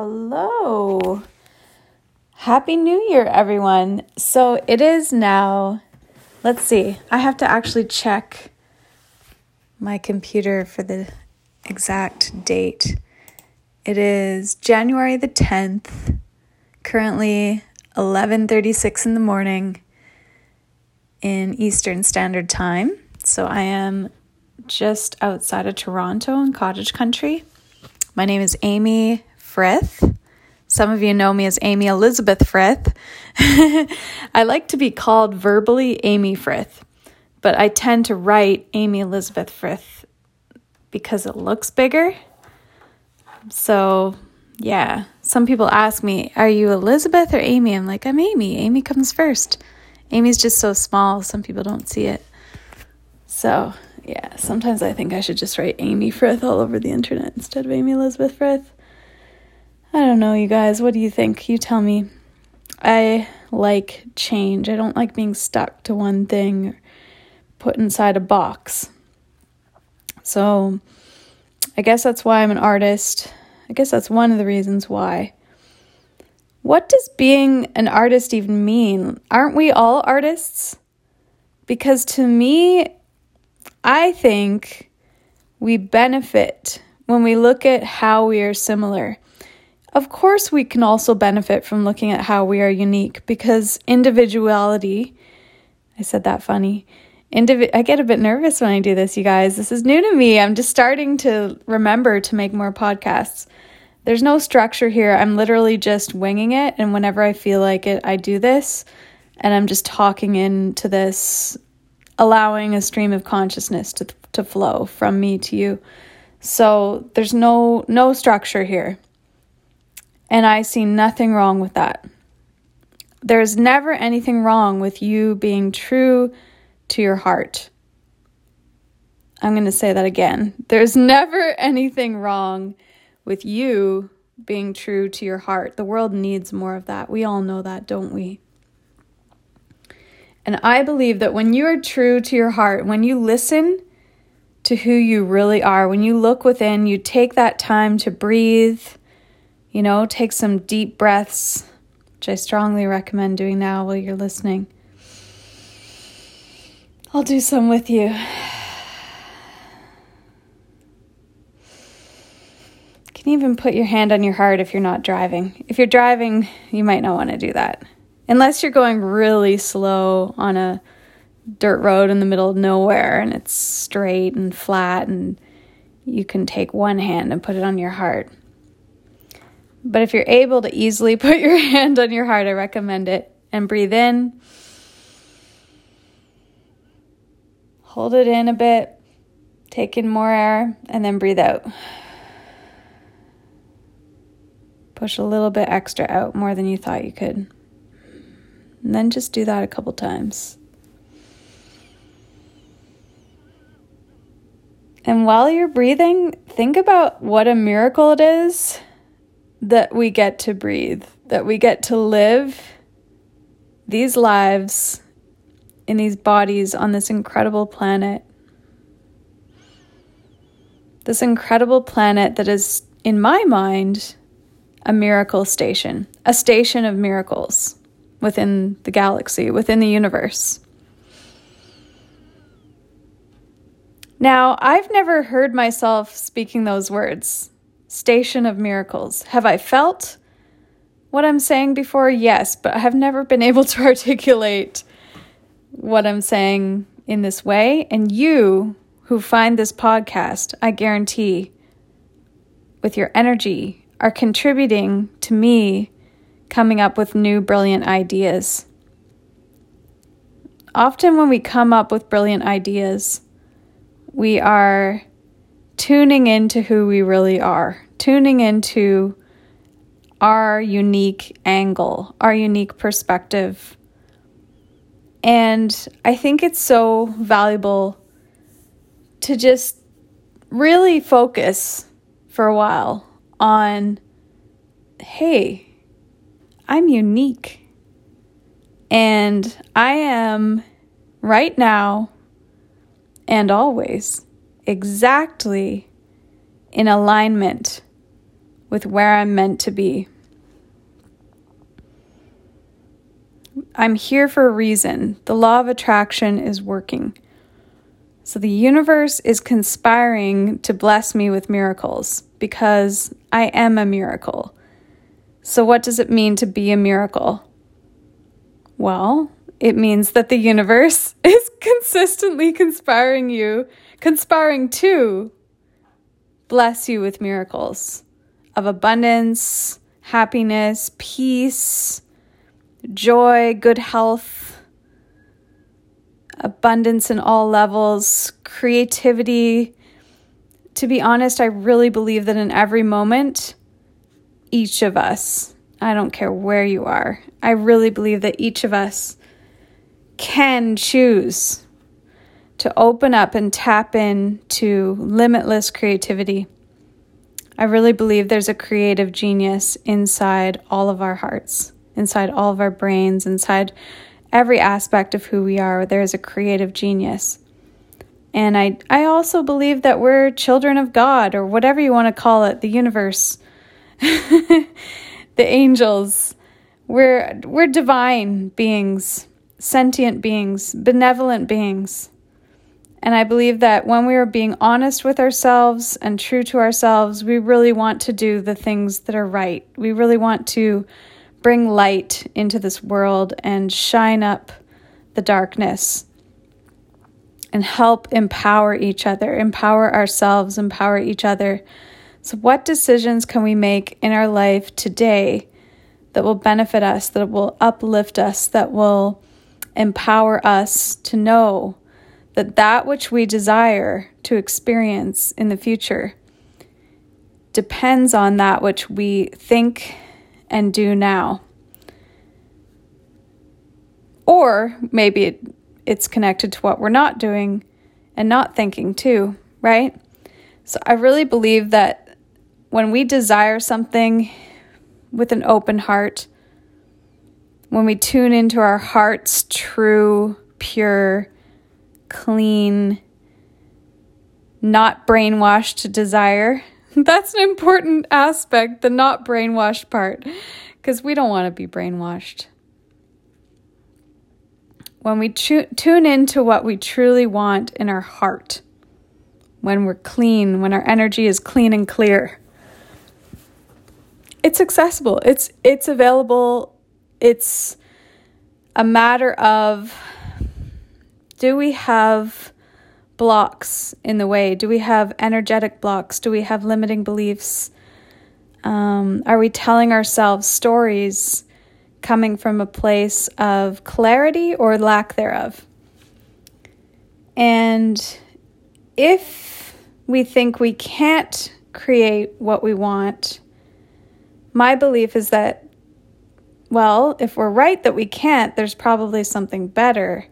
Hello. Happy New Year, everyone. So it is now, let's see, I have to actually check my computer for the exact date. It is January the 10th, currently 11:36 in the morning in Eastern Standard Time. So I am just outside of Toronto in cottage country. My name is Amy Frith. Some of you know me as Amy Elizabeth Frith. I like to be called verbally Amy Frith, but I tend to write Amy Elizabeth Frith because it looks bigger. So, yeah, some people ask me, Are you Elizabeth or Amy? I'm like, I'm Amy. Amy comes first. Amy's just so small, some people don't see it. So, yeah, sometimes I think I should just write Amy Frith all over the internet instead of Amy Elizabeth Frith. I don't know, you guys. What do you think? You tell me. I like change. I don't like being stuck to one thing put inside a box. So, I guess that's why I'm an artist. I guess that's one of the reasons why. What does being an artist even mean? Aren't we all artists? Because to me, I think we benefit when we look at how we are similar. Of course, we can also benefit from looking at how we are unique because individuality, I said that funny. Indivi- I get a bit nervous when I do this, you guys. This is new to me. I'm just starting to remember to make more podcasts. There's no structure here. I'm literally just winging it. And whenever I feel like it, I do this. And I'm just talking into this, allowing a stream of consciousness to, to flow from me to you. So there's no no structure here. And I see nothing wrong with that. There's never anything wrong with you being true to your heart. I'm going to say that again. There's never anything wrong with you being true to your heart. The world needs more of that. We all know that, don't we? And I believe that when you are true to your heart, when you listen to who you really are, when you look within, you take that time to breathe you know, take some deep breaths, which I strongly recommend doing now while you're listening. I'll do some with you. You can even put your hand on your heart if you're not driving. If you're driving, you might not want to do that. Unless you're going really slow on a dirt road in the middle of nowhere and it's straight and flat and you can take one hand and put it on your heart. But if you're able to easily put your hand on your heart, I recommend it. And breathe in. Hold it in a bit. Take in more air and then breathe out. Push a little bit extra out, more than you thought you could. And then just do that a couple times. And while you're breathing, think about what a miracle it is that we get to breathe, that we get to live these lives in these bodies on this incredible planet. This incredible planet that is, in my mind, a miracle station, a station of miracles within the galaxy, within the universe. Now, I've never heard myself speaking those words station of miracles. Have I felt what I'm saying before? Yes, but I have never been able to articulate what I'm saying in this way. And you who find this podcast, I guarantee, with your energy, are contributing to me coming up with new brilliant ideas. Often, when we come up with brilliant ideas, we are tuning into who we really are, tuning into our unique angle, our unique perspective. And I think it's so valuable to just really focus for a while on hey, I'm unique. And I am right now and always exactly in alignment with where I'm meant to be. I'm here for a reason. The law of attraction is working. So the universe is conspiring to bless me with miracles because I am a miracle. So, what does it mean to be a miracle? Well, it means that the universe is consistently conspiring you, conspiring to bless you with miracles of abundance, happiness, peace, joy, good health, abundance in all levels, creativity. To be honest, I really believe that in every moment, each of us, I don't care where you are, I really believe that each of us can choose to open up and tap into limitless creativity. I really believe there's a creative genius inside all of our hearts, inside all of our brains, inside every aspect of who we are. There is a creative genius. And I, I also believe that we're children of God, or whatever you want to call it, the universe, the angels. We're, we're divine beings sentient beings, benevolent beings. And I believe that when we are being honest with ourselves and true to ourselves, we really want to do the things that are right. We really want to bring light into this world and shine up the darkness and help empower each other, empower ourselves, empower each other. So, what decisions can we make in our life today that will benefit us, that will uplift us, that will empower us to know that that which we desire to experience in the future depends on that which we think and do now. Or maybe it, it's connected to what we're not doing and not thinking too, right? So I really believe that when we desire something with an open heart, when we tune into our heart's true, pure, clean, not brainwashed desire. That's an important aspect, the not brainwashed part, because we don't want to be brainwashed. When we tu- tune into what we truly want in our heart, when we're clean, when our energy is clean and clear, it's accessible. It's it's available it's a matter of do we have blocks in the way? Do we have energetic blocks? Do we have limiting beliefs? Um, are we telling ourselves stories coming from a place of clarity or lack thereof? And if we think we can't create what we want, my belief is that well, if we're right that we can't, there's probably something better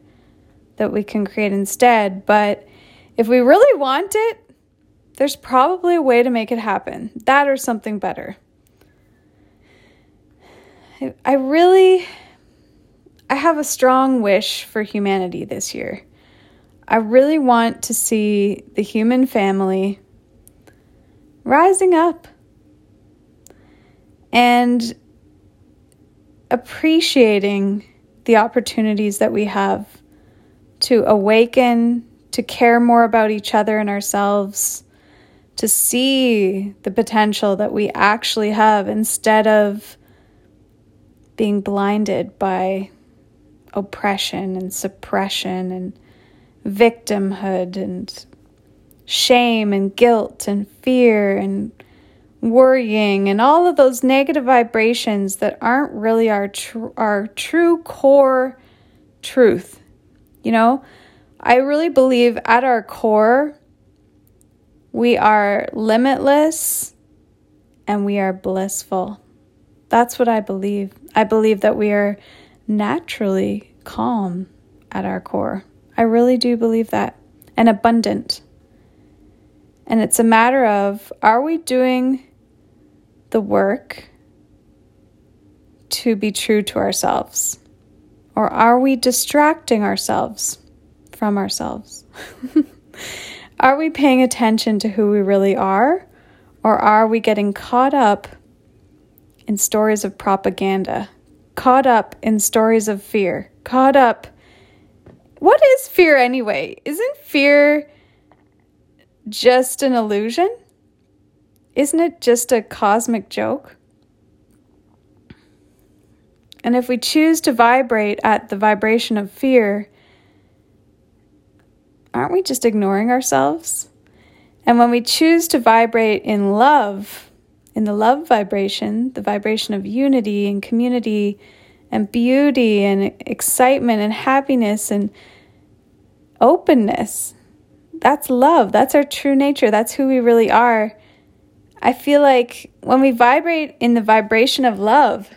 that we can create instead. But if we really want it, there's probably a way to make it happen. That or something better. I really I have a strong wish for humanity this year. I really want to see the human family rising up. And appreciating the opportunities that we have to awaken, to care more about each other and ourselves, to see the potential that we actually have instead of being blinded by oppression and suppression and victimhood and shame and guilt and fear and worrying and all of those negative vibrations that aren't really our tr- our true core truth. You know, I really believe at our core we are limitless and we are blissful. That's what I believe. I believe that we are naturally calm at our core. I really do believe that and abundant. And it's a matter of are we doing the work to be true to ourselves? Or are we distracting ourselves from ourselves? are we paying attention to who we really are? Or are we getting caught up in stories of propaganda, caught up in stories of fear, caught up? What is fear anyway? Isn't fear just an illusion? Isn't it just a cosmic joke? And if we choose to vibrate at the vibration of fear, aren't we just ignoring ourselves? And when we choose to vibrate in love, in the love vibration, the vibration of unity and community and beauty and excitement and happiness and openness, that's love. That's our true nature. That's who we really are. I feel like when we vibrate in the vibration of love,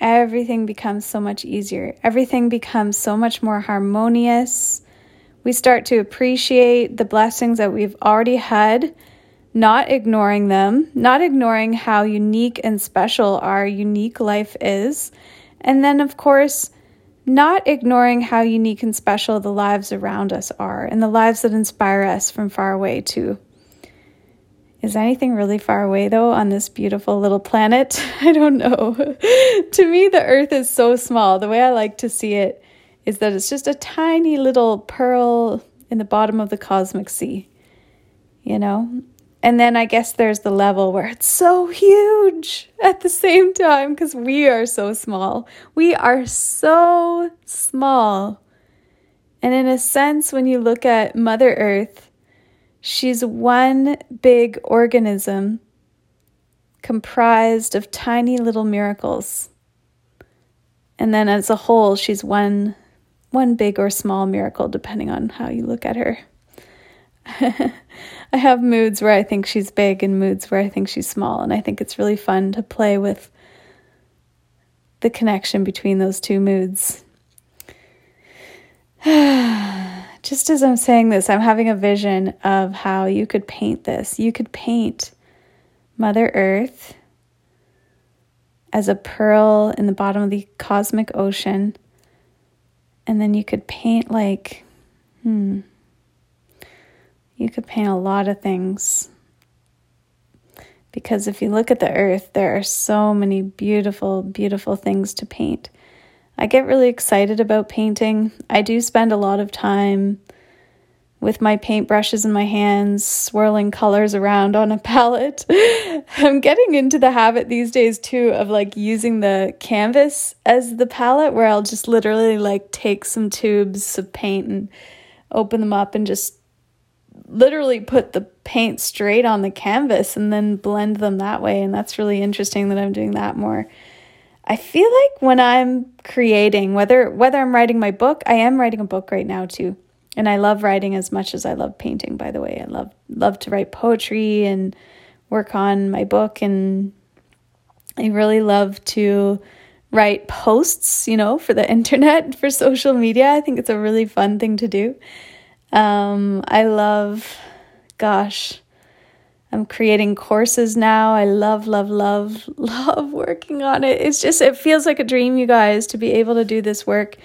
everything becomes so much easier. Everything becomes so much more harmonious. We start to appreciate the blessings that we've already had, not ignoring them, not ignoring how unique and special our unique life is. And then, of course, not ignoring how unique and special the lives around us are and the lives that inspire us from far away, too. Is anything really far away though on this beautiful little planet? I don't know. to me, the earth is so small. The way I like to see it is that it's just a tiny little pearl in the bottom of the cosmic sea, you know? And then I guess there's the level where it's so huge at the same time because we are so small. We are so small. And in a sense, when you look at Mother Earth, She's one big organism comprised of tiny little miracles. And then as a whole, she's one one big or small miracle depending on how you look at her. I have moods where I think she's big and moods where I think she's small, and I think it's really fun to play with the connection between those two moods. just as I'm saying this, I'm having a vision of how you could paint this. You could paint Mother Earth as a pearl in the bottom of the cosmic ocean. And then you could paint, like, hmm, you could paint a lot of things. Because if you look at the earth, there are so many beautiful, beautiful things to paint. I get really excited about painting. I do spend a lot of time with my paintbrushes in my hands, swirling colors around on a palette. I'm getting into the habit these days too of like using the canvas as the palette where I'll just literally like take some tubes of paint and open them up and just literally put the paint straight on the canvas and then blend them that way and that's really interesting that I'm doing that more. I feel like when I'm creating, whether whether I'm writing my book, I am writing a book right now too. And I love writing as much as I love painting, by the way. I love love to write poetry and work on my book and I really love to write posts, you know, for the internet, for social media. I think it's a really fun thing to do. Um, I love, gosh, I'm creating courses now. I love, love, love, love working on it. It's just, it feels like a dream, you guys, to be able to do this work.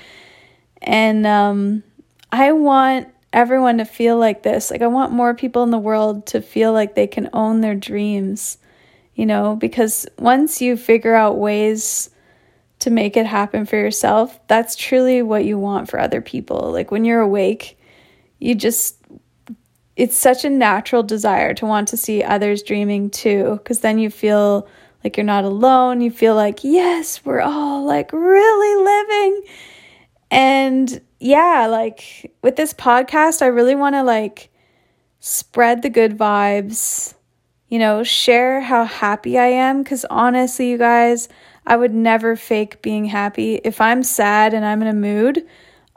And um, I want everyone to feel like this. Like, I want more people in the world to feel like they can own their dreams, you know, because once you figure out ways to make it happen for yourself, that's truly what you want for other people. Like, when you're awake, you just it's such a natural desire to want to see others dreaming too, because then you feel like you're not alone. You feel like, yes, we're all like really living. And yeah, like with this podcast, I really want to like spread the good vibes, you know, share how happy I am. Because honestly, you guys, I would never fake being happy. If I'm sad and I'm in a mood,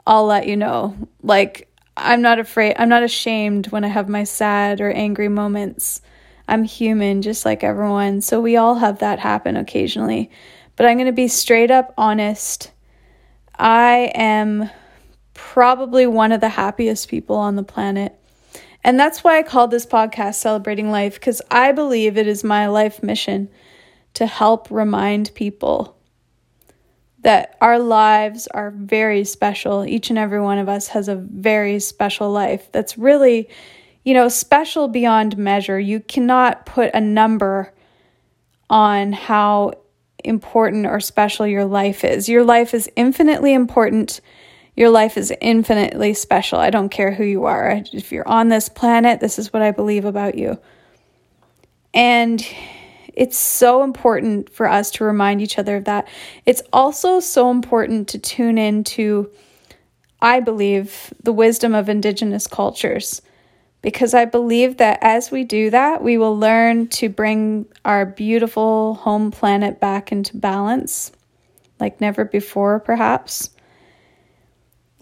I'll let you know. Like, I'm not afraid, I'm not ashamed when I have my sad or angry moments. I'm human just like everyone. So we all have that happen occasionally. But I'm going to be straight up honest. I am probably one of the happiest people on the planet. And that's why I called this podcast Celebrating Life, because I believe it is my life mission to help remind people that our lives are very special. Each and every one of us has a very special life that's really you know, special beyond measure. You cannot put a number on how important or special your life is. Your life is infinitely important. Your life is infinitely special. I don't care who you are. If you're on this planet, this is what I believe about you. And it's so important for us to remind each other of that. It's also so important to tune into, I believe, the wisdom of Indigenous cultures because I believe that as we do that, we will learn to bring our beautiful home planet back into balance like never before, perhaps.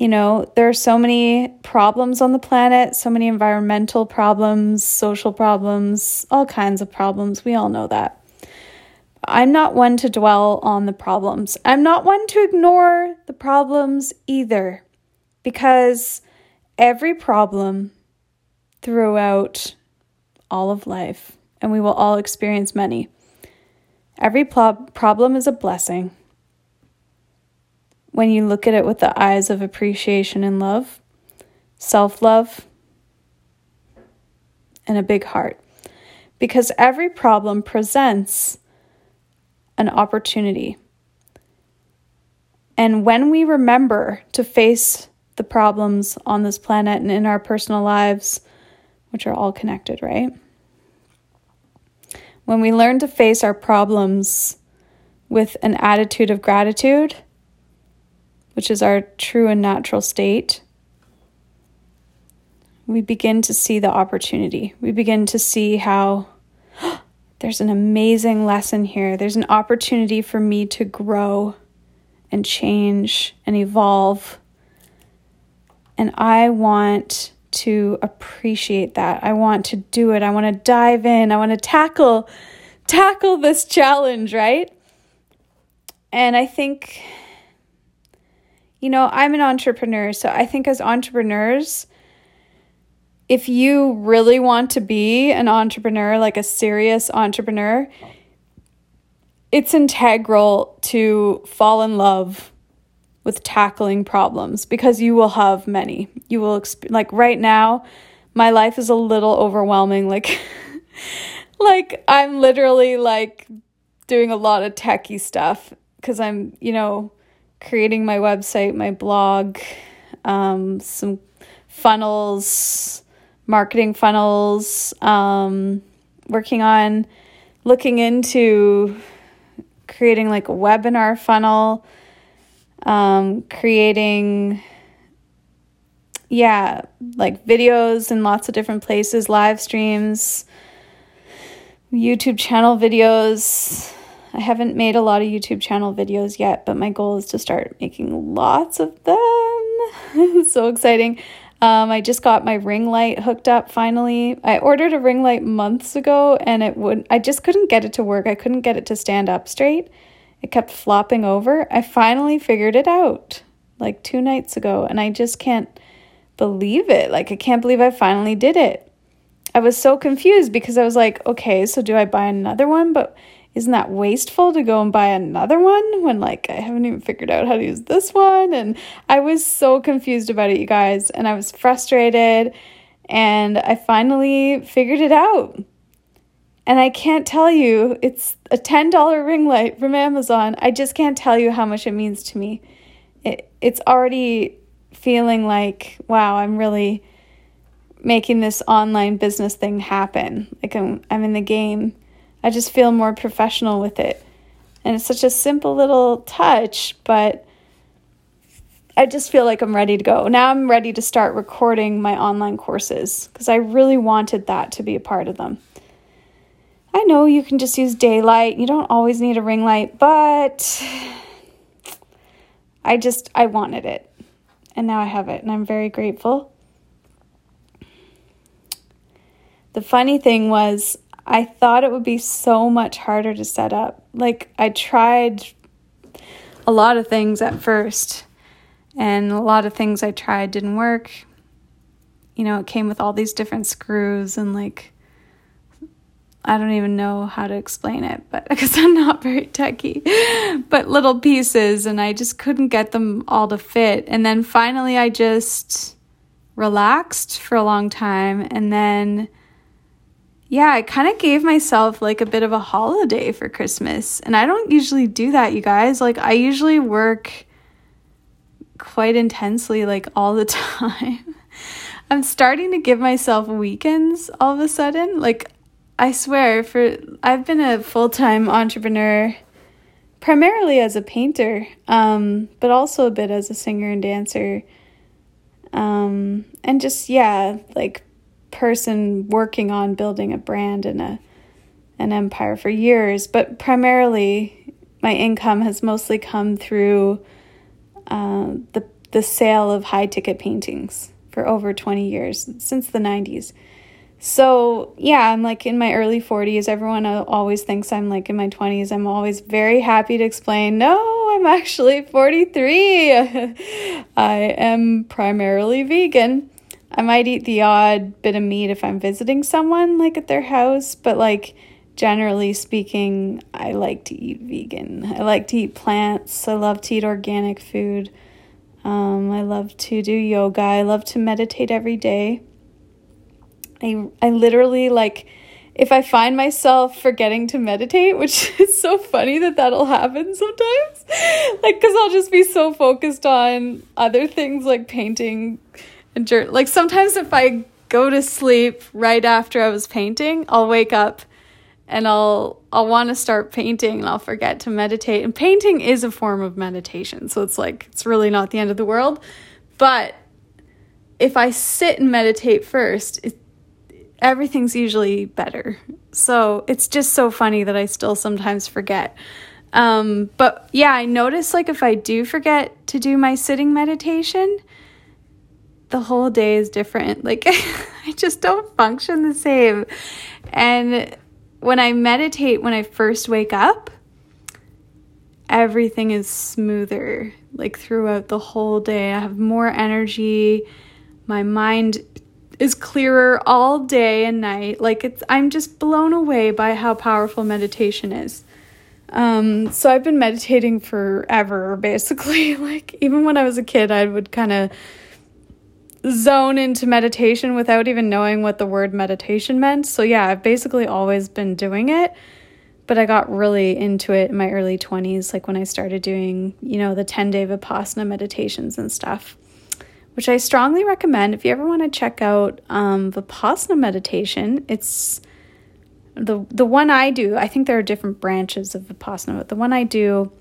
You know, there are so many problems on the planet, so many environmental problems, social problems, all kinds of problems. We all know that. I'm not one to dwell on the problems. I'm not one to ignore the problems either, because every problem throughout all of life, and we will all experience many. Every pl- problem is a blessing. When you look at it with the eyes of appreciation and love, self love, and a big heart. Because every problem presents an opportunity. And when we remember to face the problems on this planet and in our personal lives, which are all connected, right? When we learn to face our problems with an attitude of gratitude, which is our true and natural state, we begin to see the opportunity. We begin to see how there's an amazing lesson here. There's an opportunity for me to grow and change and evolve. And I want to appreciate that. I want to do it. I want to dive in. I want to tackle tackle this challenge, right? And I think you know, I'm an entrepreneur, so I think as entrepreneurs if you really want to be an entrepreneur, like a serious entrepreneur, it's integral to fall in love with tackling problems because you will have many. You will exp- like right now my life is a little overwhelming like like I'm literally like doing a lot of techie stuff cuz I'm, you know, creating my website, my blog, um some funnels, marketing funnels, um working on looking into creating like a webinar funnel um, creating, yeah, like videos in lots of different places, live streams, YouTube channel videos. I haven't made a lot of YouTube channel videos yet, but my goal is to start making lots of them. so exciting. Um, I just got my ring light hooked up finally. I ordered a ring light months ago and it would I just couldn't get it to work. I couldn't get it to stand up straight. It kept flopping over. I finally figured it out like two nights ago, and I just can't believe it. Like, I can't believe I finally did it. I was so confused because I was like, okay, so do I buy another one? But isn't that wasteful to go and buy another one when like I haven't even figured out how to use this one? And I was so confused about it, you guys, and I was frustrated. And I finally figured it out. And I can't tell you, it's a $10 ring light from Amazon. I just can't tell you how much it means to me. It, it's already feeling like, wow, I'm really making this online business thing happen. Like I'm, I'm in the game. I just feel more professional with it. And it's such a simple little touch, but I just feel like I'm ready to go. Now I'm ready to start recording my online courses because I really wanted that to be a part of them. I know you can just use daylight. You don't always need a ring light, but I just I wanted it. And now I have it and I'm very grateful. The funny thing was I thought it would be so much harder to set up. Like I tried a lot of things at first and a lot of things I tried didn't work. You know, it came with all these different screws and like I don't even know how to explain it, but because I'm not very techy, but little pieces, and I just couldn't get them all to fit. And then finally, I just relaxed for a long time. And then, yeah, I kind of gave myself like a bit of a holiday for Christmas. And I don't usually do that, you guys. Like, I usually work quite intensely, like all the time. I'm starting to give myself weekends all of a sudden. Like, I swear, for I've been a full time entrepreneur primarily as a painter, um, but also a bit as a singer and dancer. Um, and just, yeah, like person working on building a brand and a an empire for years, but primarily my income has mostly come through uh, the the sale of high ticket paintings for over 20 years since the 90s. So, yeah, I'm like in my early 40s. Everyone always thinks I'm like in my 20s. I'm always very happy to explain, no, I'm actually 43. I am primarily vegan. I might eat the odd bit of meat if I'm visiting someone like at their house, but like generally speaking, I like to eat vegan. I like to eat plants. I love to eat organic food. Um, I love to do yoga. I love to meditate every day. I I literally like if I find myself forgetting to meditate, which is so funny that that'll happen sometimes, like because I'll just be so focused on other things like painting and jour- like sometimes if I go to sleep right after I was painting, I'll wake up and I'll I'll want to start painting and I'll forget to meditate. And painting is a form of meditation, so it's like it's really not the end of the world. But if I sit and meditate first, it, everything's usually better. So it's just so funny that I still sometimes forget. Um, but yeah, I notice like if I do forget to do my sitting meditation, the whole day is different. Like I just don't function the same. And when I meditate, when I first wake up, everything is smoother like throughout the whole day. I have more energy. My mind is clearer all day and night. Like it's I'm just blown away by how powerful meditation is. Um, so I've been meditating forever, basically. Like even when I was a kid, I would kind of zone into meditation without even knowing what the word meditation meant. So yeah, I've basically always been doing it. But I got really into it in my early 20s, like when I started doing, you know, the 10 day Vipassana meditations and stuff which I strongly recommend if you ever want to check out um, Vipassana meditation. It's the the one I do. I think there are different branches of Vipassana, but the one I do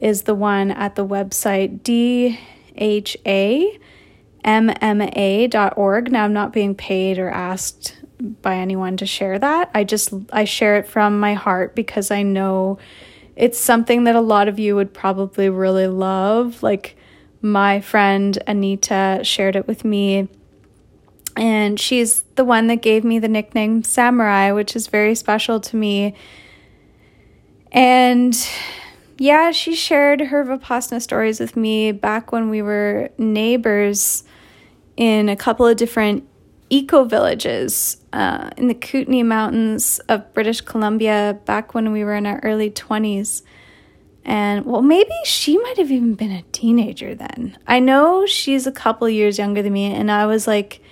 is the one at the website dhamma.org. Now I'm not being paid or asked by anyone to share that. I just I share it from my heart because I know it's something that a lot of you would probably really love. Like my friend Anita shared it with me. And she's the one that gave me the nickname Samurai, which is very special to me. And yeah, she shared her Vipassana stories with me back when we were neighbors in a couple of different eco villages uh, in the Kootenay Mountains of British Columbia back when we were in our early 20s. And well, maybe she might have even been a teenager then. I know she's a couple years younger than me, and I was like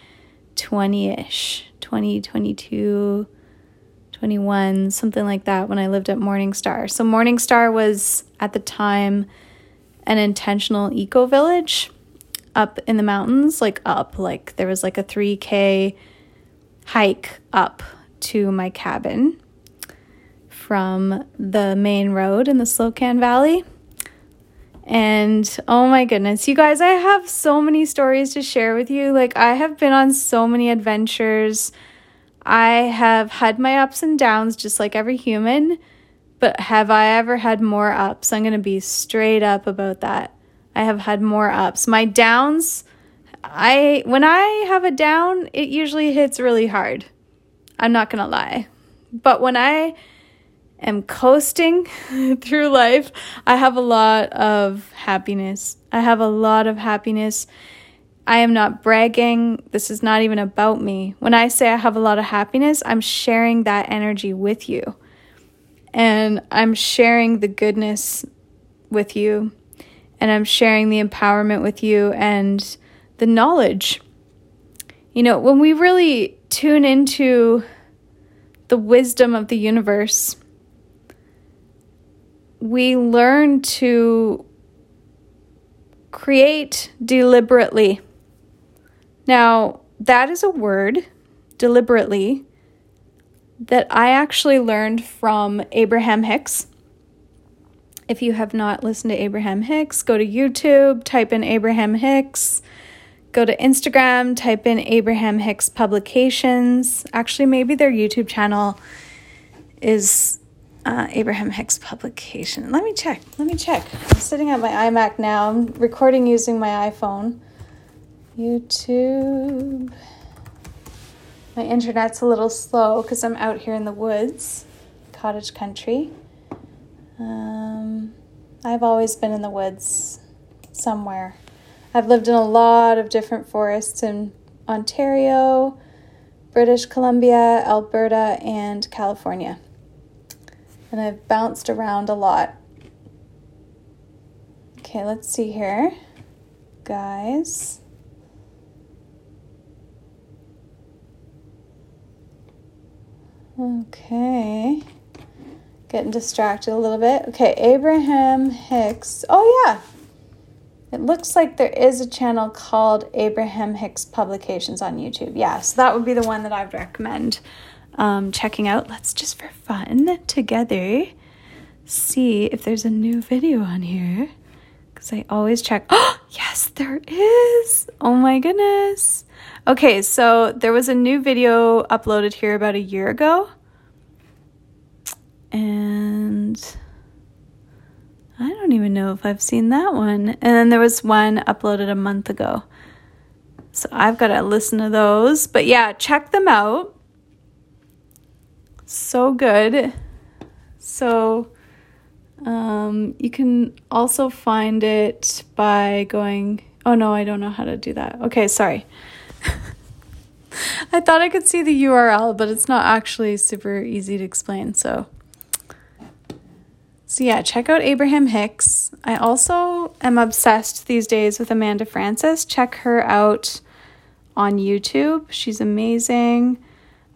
20 ish, 20, 22, 21, something like that when I lived at Morningstar. So, Morningstar was at the time an intentional eco village up in the mountains, like up, like there was like a 3K hike up to my cabin from the main road in the Slocan Valley. And oh my goodness, you guys, I have so many stories to share with you. Like, I have been on so many adventures. I have had my ups and downs just like every human, but have I ever had more ups? I'm going to be straight up about that. I have had more ups. My downs, I when I have a down, it usually hits really hard. I'm not going to lie. But when I am coasting through life, I have a lot of happiness. I have a lot of happiness. I am not bragging. This is not even about me. When I say I have a lot of happiness, I'm sharing that energy with you. And I'm sharing the goodness with you. And I'm sharing the empowerment with you and the knowledge You know, when we really tune into the wisdom of the universe, we learn to create deliberately. Now, that is a word, deliberately, that I actually learned from Abraham Hicks. If you have not listened to Abraham Hicks, go to YouTube, type in Abraham Hicks. Go to Instagram, type in Abraham Hicks Publications. Actually, maybe their YouTube channel is uh, Abraham Hicks Publication. Let me check. Let me check. I'm sitting at my iMac now. I'm recording using my iPhone. YouTube. My internet's a little slow because I'm out here in the woods, cottage country. Um, I've always been in the woods somewhere. I've lived in a lot of different forests in Ontario, British Columbia, Alberta, and California. And I've bounced around a lot. Okay, let's see here. Guys. Okay. Getting distracted a little bit. Okay, Abraham Hicks. Oh, yeah. It looks like there is a channel called Abraham Hicks Publications on YouTube. Yeah, so that would be the one that I would recommend um, checking out. Let's just for fun together see if there's a new video on here. Because I always check. Oh, yes, there is. Oh my goodness. Okay, so there was a new video uploaded here about a year ago. And I don't even know if I've seen that one. And then there was one uploaded a month ago. So I've got to listen to those. But yeah, check them out. So good. So um, you can also find it by going. Oh no, I don't know how to do that. Okay, sorry. I thought I could see the URL, but it's not actually super easy to explain. So, so yeah, check out Abraham Hicks. I also am obsessed these days with Amanda Frances. Check her out on YouTube. She's amazing.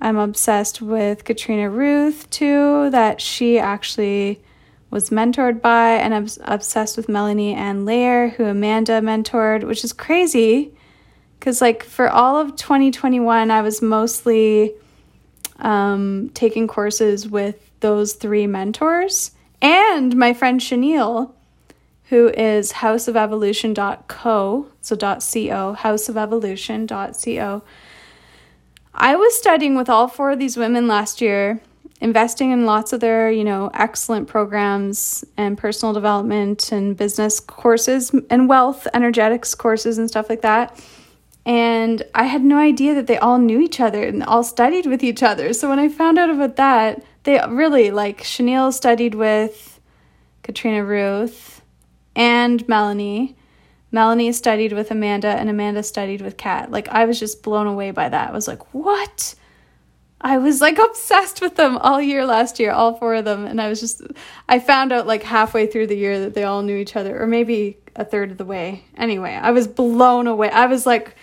I'm obsessed with Katrina Ruth too, that she actually was mentored by, and I'm obsessed with Melanie Ann Layer, who Amanda mentored, which is crazy because, like, for all of 2021, I was mostly um, taking courses with those three mentors and my friend Chenille, who is houseofevolution.co, so .co, houseofevolution.co. I was studying with all four of these women last year, investing in lots of their, you know, excellent programs and personal development and business courses and wealth energetics courses and stuff like that. And I had no idea that they all knew each other and all studied with each other. So when I found out about that, they really like Chenille studied with Katrina Ruth and Melanie. Melanie studied with Amanda and Amanda studied with Kat. Like I was just blown away by that. I was like, "What?" I was like obsessed with them all year last year, all four of them, and I was just I found out like halfway through the year that they all knew each other or maybe a third of the way. Anyway, I was blown away. I was like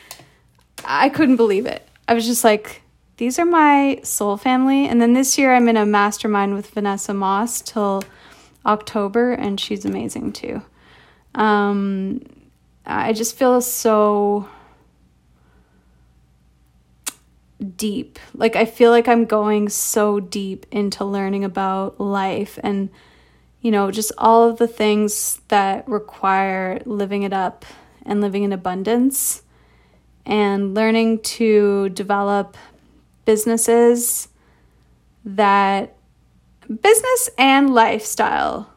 I couldn't believe it. I was just like, these are my soul family. And then this year I'm in a mastermind with Vanessa Moss till October, and she's amazing too. Um, I just feel so deep. Like, I feel like I'm going so deep into learning about life and, you know, just all of the things that require living it up and living in abundance and learning to develop businesses that business and lifestyle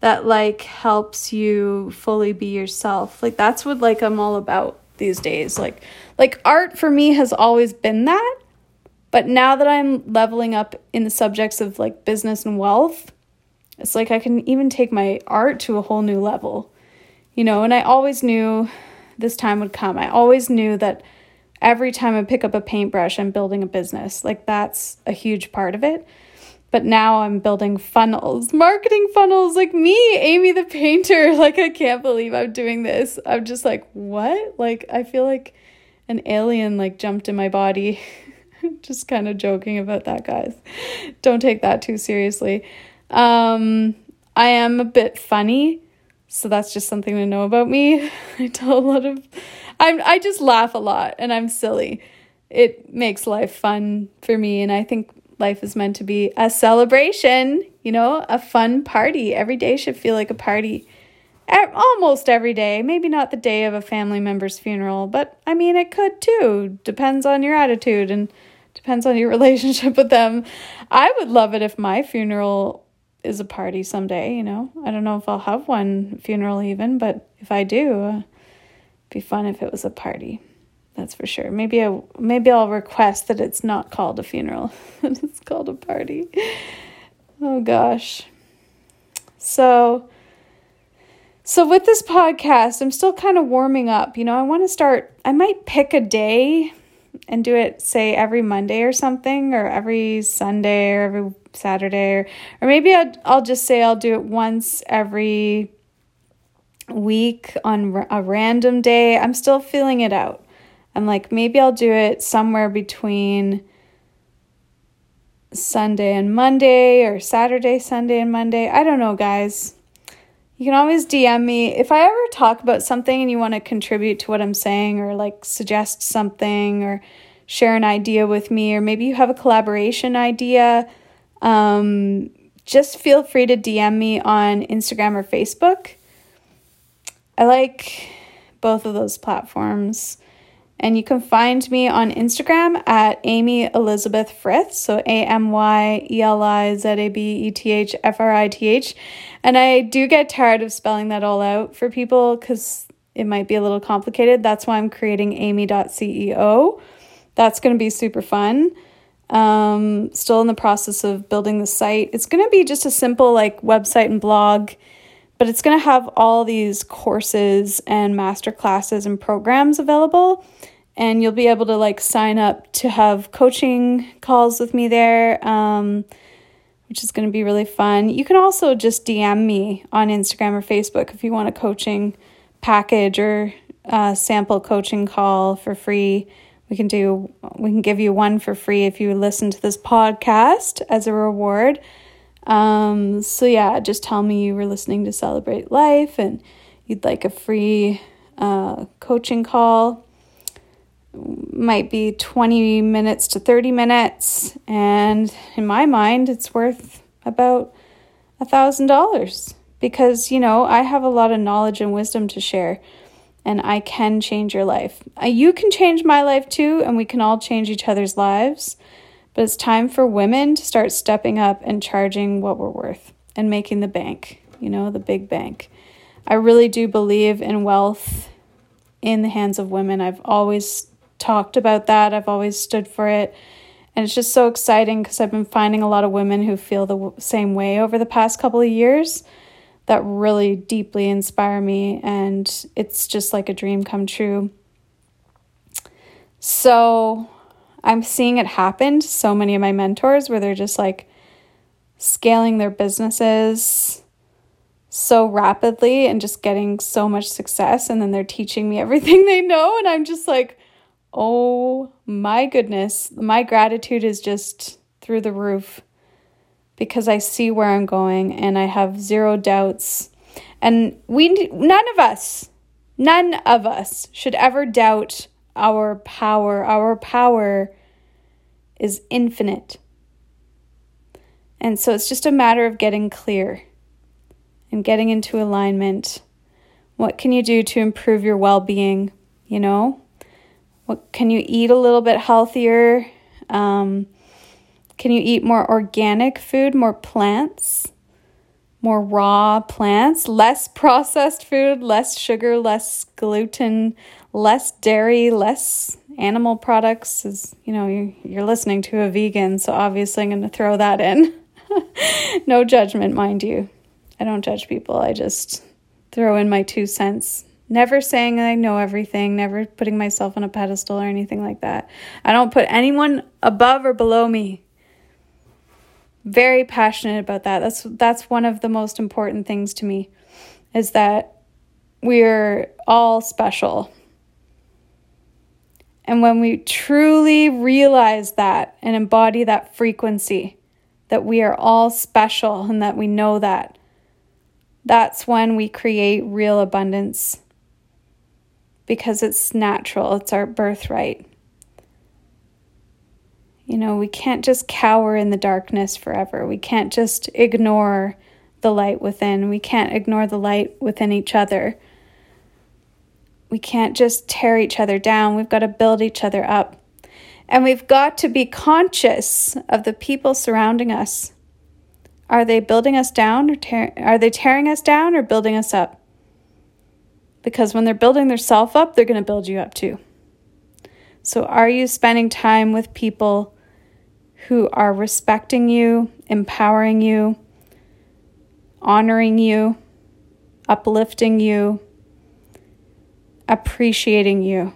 that like helps you fully be yourself. Like that's what like I'm all about these days. Like like art for me has always been that. But now that I'm leveling up in the subjects of like business and wealth, it's like I can even take my art to a whole new level. You know, and I always knew this time would come. I always knew that every time I pick up a paintbrush, I'm building a business. Like that's a huge part of it. But now I'm building funnels, marketing funnels, like me, Amy the painter. Like, I can't believe I'm doing this. I'm just like, what? Like, I feel like an alien like jumped in my body. Just kind of joking about that, guys. Don't take that too seriously. Um, I am a bit funny, so that's just something to know about me. I tell a lot of I'm I just laugh a lot and I'm silly. It makes life fun for me and I think life is meant to be a celebration, you know, a fun party. Every day should feel like a party almost every day. Maybe not the day of a family member's funeral, but I mean, it could too. Depends on your attitude and depends on your relationship with them. I would love it if my funeral is a party someday, you know. I don't know if I'll have one funeral even, but if I do, uh, be fun if it was a party. That's for sure. Maybe I maybe I'll request that it's not called a funeral. it's called a party. Oh gosh. So so, with this podcast, I'm still kind of warming up. You know, I want to start, I might pick a day and do it, say, every Monday or something, or every Sunday or every Saturday, or, or maybe I'll, I'll just say I'll do it once every week on a random day. I'm still feeling it out. I'm like, maybe I'll do it somewhere between Sunday and Monday or Saturday, Sunday and Monday. I don't know, guys. You can always DM me if I ever talk about something and you want to contribute to what I'm saying or like suggest something or share an idea with me or maybe you have a collaboration idea. Um, just feel free to DM me on Instagram or Facebook. I like both of those platforms. And you can find me on Instagram at Amy Elizabeth Frith, so A M Y E L I Z A B E T H F R I T H. And I do get tired of spelling that all out for people because it might be a little complicated. That's why I'm creating amy.ceo. That's going to be super fun. Um, still in the process of building the site. It's going to be just a simple like website and blog, but it's going to have all these courses and master classes and programs available and you'll be able to like sign up to have coaching calls with me there um, which is going to be really fun. You can also just dm me on instagram or facebook if you want a coaching package or a sample coaching call for free. We can do we can give you one for free if you listen to this podcast as a reward um, so yeah just tell me you were listening to celebrate life and you'd like a free uh, coaching call. Might be 20 minutes to 30 minutes. And in my mind it's worth about a thousand dollars because you know i have a lot of knowledge and wisdom to share and i can change your life. Uh, you can change my life too and we can all change each other's lives but it's time for women to start stepping up and charging what we're worth and making the bank you know the big bank i really do believe in wealth in the hands of women i've always talked about that. I've always stood for it. And it's just so exciting because I've been finding a lot of women who feel the same way over the past couple of years that really deeply inspire me. And it's just like a dream come true. So I'm seeing it happen to so many of my mentors where they're just like scaling their businesses so rapidly and just getting so much success. And then they're teaching me everything they know. And I'm just like, Oh my goodness, my gratitude is just through the roof because I see where I'm going and I have zero doubts. And we none of us, none of us should ever doubt our power. Our power is infinite. And so it's just a matter of getting clear and getting into alignment. What can you do to improve your well being? You know? What can you eat a little bit healthier? Um, can you eat more organic food, more plants, more raw plants, less processed food, less sugar, less gluten, less dairy, less animal products? Is you know you're, listening to a vegan, so obviously I'm going to throw that in. no judgment, mind you. I don't judge people. I just throw in my two cents Never saying I know everything, never putting myself on a pedestal or anything like that. I don't put anyone above or below me. Very passionate about that. That's that's one of the most important things to me is that we're all special. And when we truly realize that and embody that frequency, that we are all special and that we know that, that's when we create real abundance because it's natural, it's our birthright. You know, we can't just cower in the darkness forever. We can't just ignore the light within. We can't ignore the light within each other. We can't just tear each other down. We've got to build each other up. And we've got to be conscious of the people surrounding us. Are they building us down or tear- are they tearing us down or building us up? Because when they're building their self up, they're going to build you up too. So, are you spending time with people who are respecting you, empowering you, honoring you, uplifting you, appreciating you,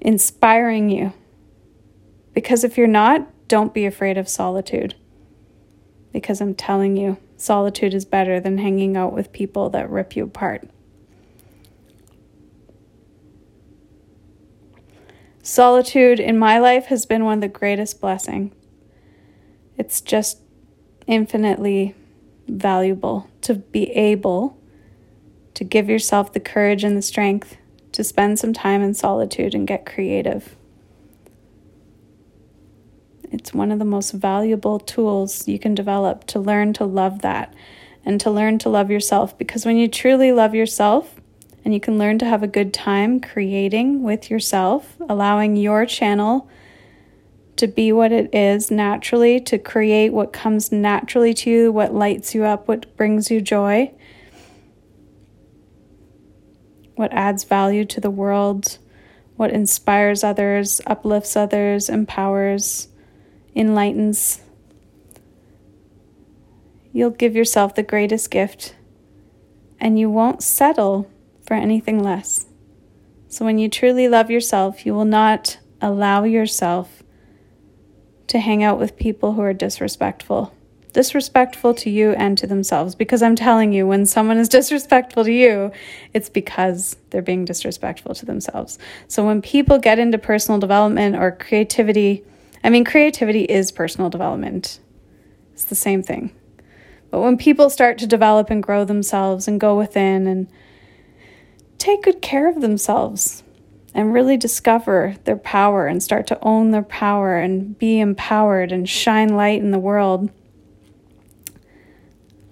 inspiring you. Because if you're not, don't be afraid of solitude. Because I'm telling you, solitude is better than hanging out with people that rip you apart. Solitude in my life has been one of the greatest blessings. It's just infinitely valuable to be able to give yourself the courage and the strength to spend some time in solitude and get creative. It's one of the most valuable tools you can develop to learn to love that and to learn to love yourself because when you truly love yourself, and you can learn to have a good time creating with yourself, allowing your channel to be what it is naturally, to create what comes naturally to you, what lights you up, what brings you joy, what adds value to the world, what inspires others, uplifts others, empowers, enlightens. You'll give yourself the greatest gift, and you won't settle for anything less. So, when you truly love yourself, you will not allow yourself to hang out with people who are disrespectful. Disrespectful to you and to themselves. Because I'm telling you, when someone is disrespectful to you, it's because they're being disrespectful to themselves. So, when people get into personal development or creativity, I mean, creativity is personal development, it's the same thing. But when people start to develop and grow themselves and go within and take good care of themselves and really discover their power and start to own their power and be empowered and shine light in the world,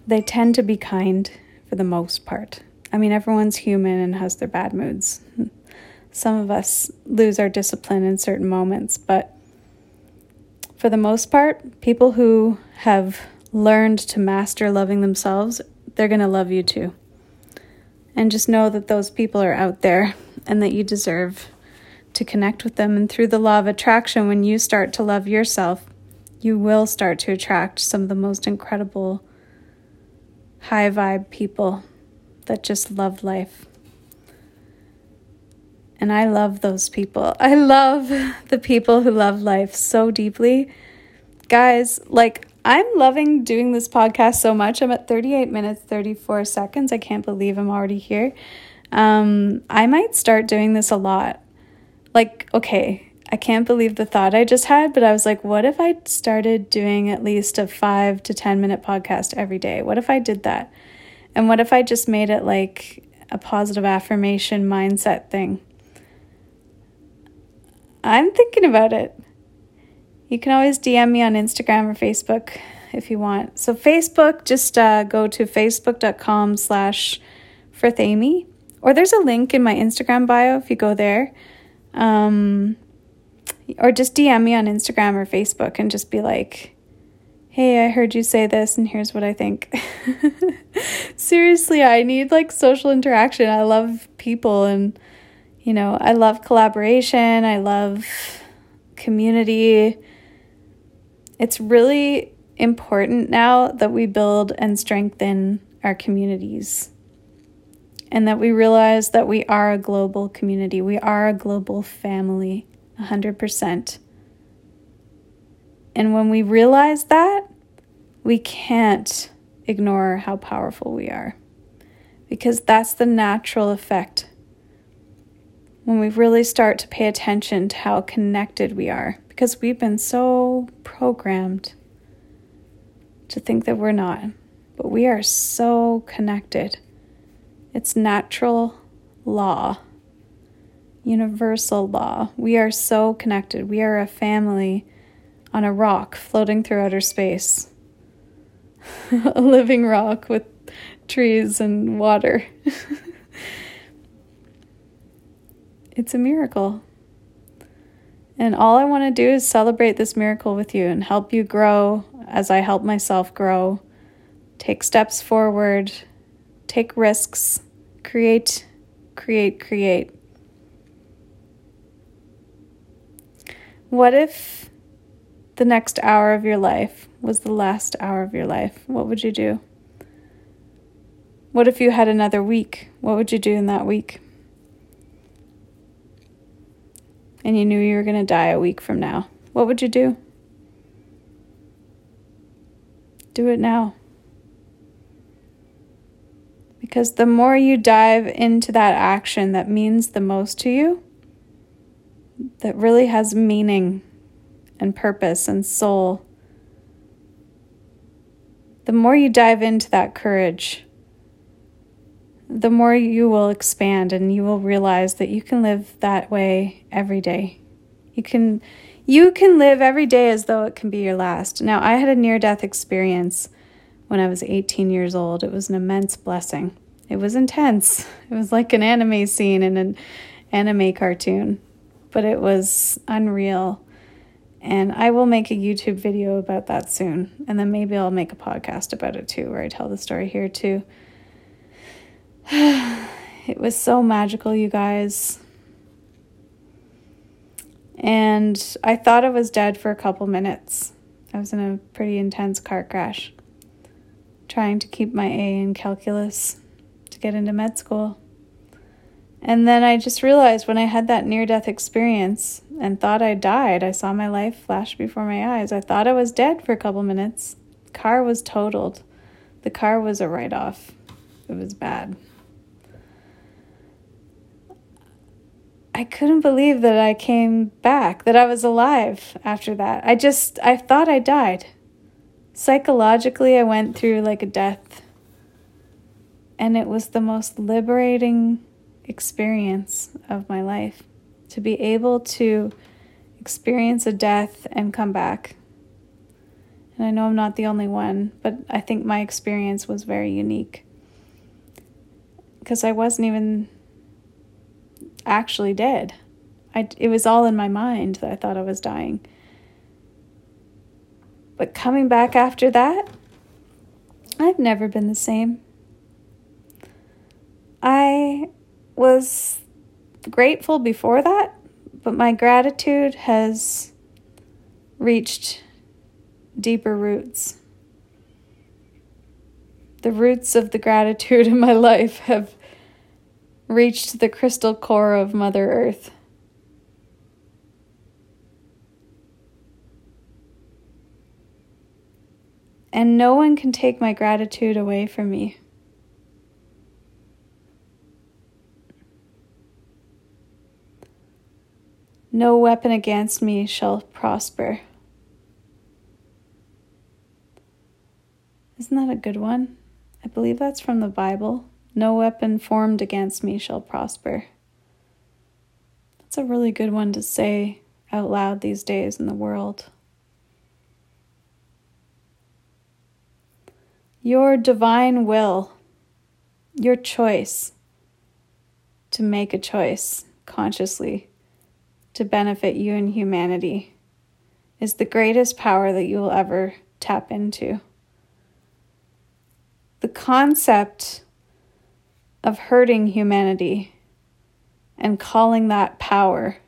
they tend to be kind for the most part. I mean, everyone's human and has their bad moods. Some of us lose our discipline in certain moments, but for the most part, people who have learned to master loving themselves, they're going to love you too. And just know that those people are out there and that you deserve to connect with them. And through the law of attraction, when you start to love yourself, you will start to attract some of the most incredible, high vibe people that just love life. And I love those people. I love the people who love life so deeply. Guys, like, I'm loving doing this podcast so much. I'm at 38 minutes, 34 seconds. I can't believe I'm already here. Um, I might start doing this a lot. Like, okay, I can't believe the thought I just had, but I was like, what if I started doing at least a five to 10 minute podcast every day? What if I did that? And what if I just made it like a positive affirmation mindset thing? I'm thinking about it. You can always DM me on Instagram or Facebook if you want. So Facebook, just uh, go to facebook.com slash frithamy. Or there's a link in my Instagram bio if you go there. Um, or just DM me on Instagram or Facebook and just be like, hey, I heard you say this and here's what I think. Seriously, I need like social interaction. I love people and, you know, I love collaboration. I love community it's really important now that we build and strengthen our communities and that we realize that we are a global community. We are a global family, 100%. And when we realize that, we can't ignore how powerful we are. Because that's the natural effect. When we really start to pay attention to how connected we are. Because we've been so programmed to think that we're not, but we are so connected. It's natural law, universal law. We are so connected. We are a family on a rock floating through outer space, a living rock with trees and water. it's a miracle. And all I want to do is celebrate this miracle with you and help you grow as I help myself grow. Take steps forward, take risks, create, create, create. What if the next hour of your life was the last hour of your life? What would you do? What if you had another week? What would you do in that week? And you knew you were going to die a week from now. What would you do? Do it now. Because the more you dive into that action that means the most to you, that really has meaning and purpose and soul, the more you dive into that courage, the more you will expand and you will realize that you can live that way every day. You can you can live every day as though it can be your last. Now, I had a near death experience when I was 18 years old. It was an immense blessing. It was intense. It was like an anime scene in an anime cartoon, but it was unreal. And I will make a YouTube video about that soon. And then maybe I'll make a podcast about it too, where I tell the story here too. it was so magical, you guys. And I thought I was dead for a couple minutes. I was in a pretty intense car crash, trying to keep my A in calculus to get into med school. And then I just realized when I had that near death experience and thought I died, I saw my life flash before my eyes. I thought I was dead for a couple minutes. Car was totaled. The car was a write off. It was bad. I couldn't believe that I came back, that I was alive after that. I just, I thought I died. Psychologically, I went through like a death. And it was the most liberating experience of my life to be able to experience a death and come back. And I know I'm not the only one, but I think my experience was very unique. Because I wasn't even actually dead. I, it was all in my mind that I thought I was dying. But coming back after that, I've never been the same. I was grateful before that, but my gratitude has reached deeper roots. The roots of the gratitude in my life have reached the crystal core of Mother Earth. And no one can take my gratitude away from me. No weapon against me shall prosper. Isn't that a good one? I believe that's from the Bible. No weapon formed against me shall prosper. That's a really good one to say out loud these days in the world. Your divine will, your choice to make a choice consciously to benefit you and humanity, is the greatest power that you will ever tap into. The concept of hurting humanity and calling that power,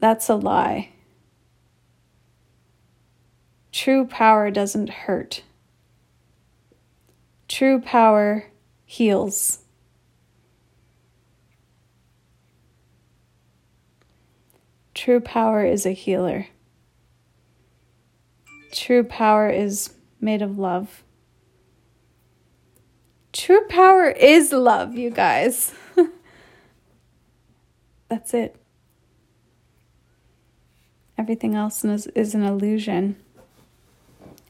that's a lie. True power doesn't hurt. True power heals. True power is a healer. True power is made of love. True power is love, you guys. That's it. Everything else is, is an illusion.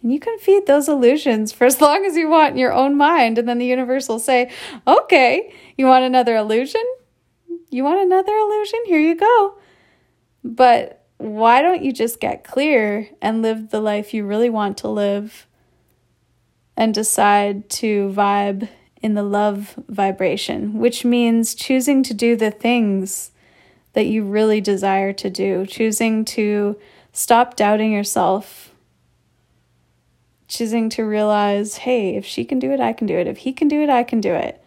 And you can feed those illusions for as long as you want in your own mind. And then the universe will say, okay, you want another illusion? You want another illusion? Here you go. But why don't you just get clear and live the life you really want to live and decide to vibe in the love vibration, which means choosing to do the things that you really desire to do, choosing to stop doubting yourself, choosing to realize, hey, if she can do it, I can do it. If he can do it, I can do it.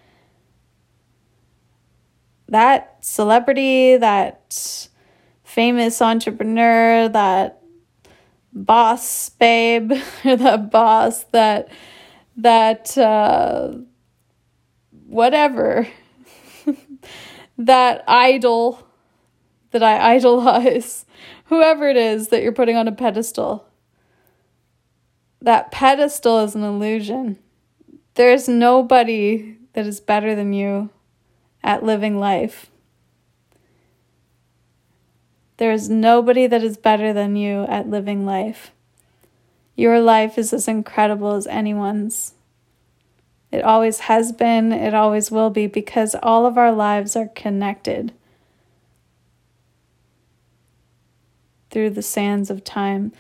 That celebrity, that famous entrepreneur, that boss babe, or that boss, that that uh, whatever, that idol that I idolize, whoever it is that you're putting on a pedestal. That pedestal is an illusion. There's nobody that is better than you at living life. There is nobody that is better than you at living life. Your life is as incredible as anyone's. It always has been, it always will be, because all of our lives are connected through the sands of time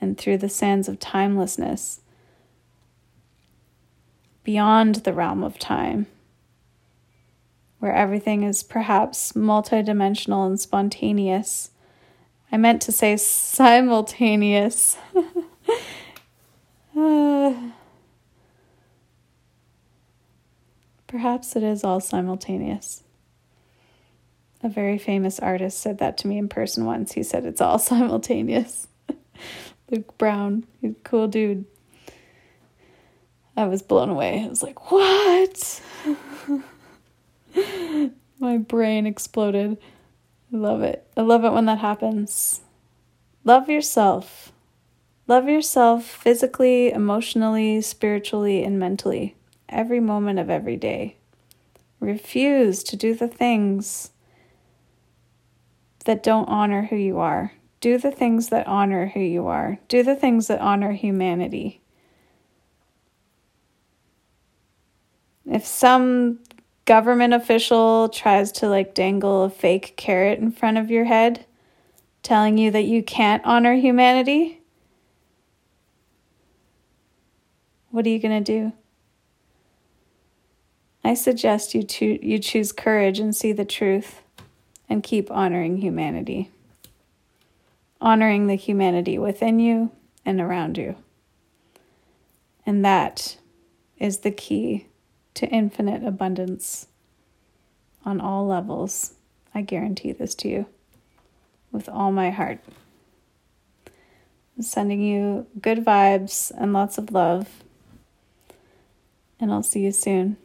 and through the sands of timelessness, beyond the realm of time, where everything is perhaps multidimensional and spontaneous. I meant to say simultaneous. uh, Perhaps it is all simultaneous. A very famous artist said that to me in person once. He said it's all simultaneous. Luke Brown, cool dude. I was blown away. I was like, what? My brain exploded. Love it. I love it when that happens. Love yourself. Love yourself physically, emotionally, spiritually, and mentally every moment of every day. Refuse to do the things that don't honor who you are. Do the things that honor who you are. Do the things that honor humanity. If some government official tries to like dangle a fake carrot in front of your head, telling you that you can't honor humanity, what are you going to do? I suggest you, cho- you choose courage and see the truth and keep honoring humanity. Honoring the humanity within you and around you. And that is the key to infinite abundance on all levels. I guarantee this to you with all my heart. I'm sending you good vibes and lots of love. And I'll see you soon.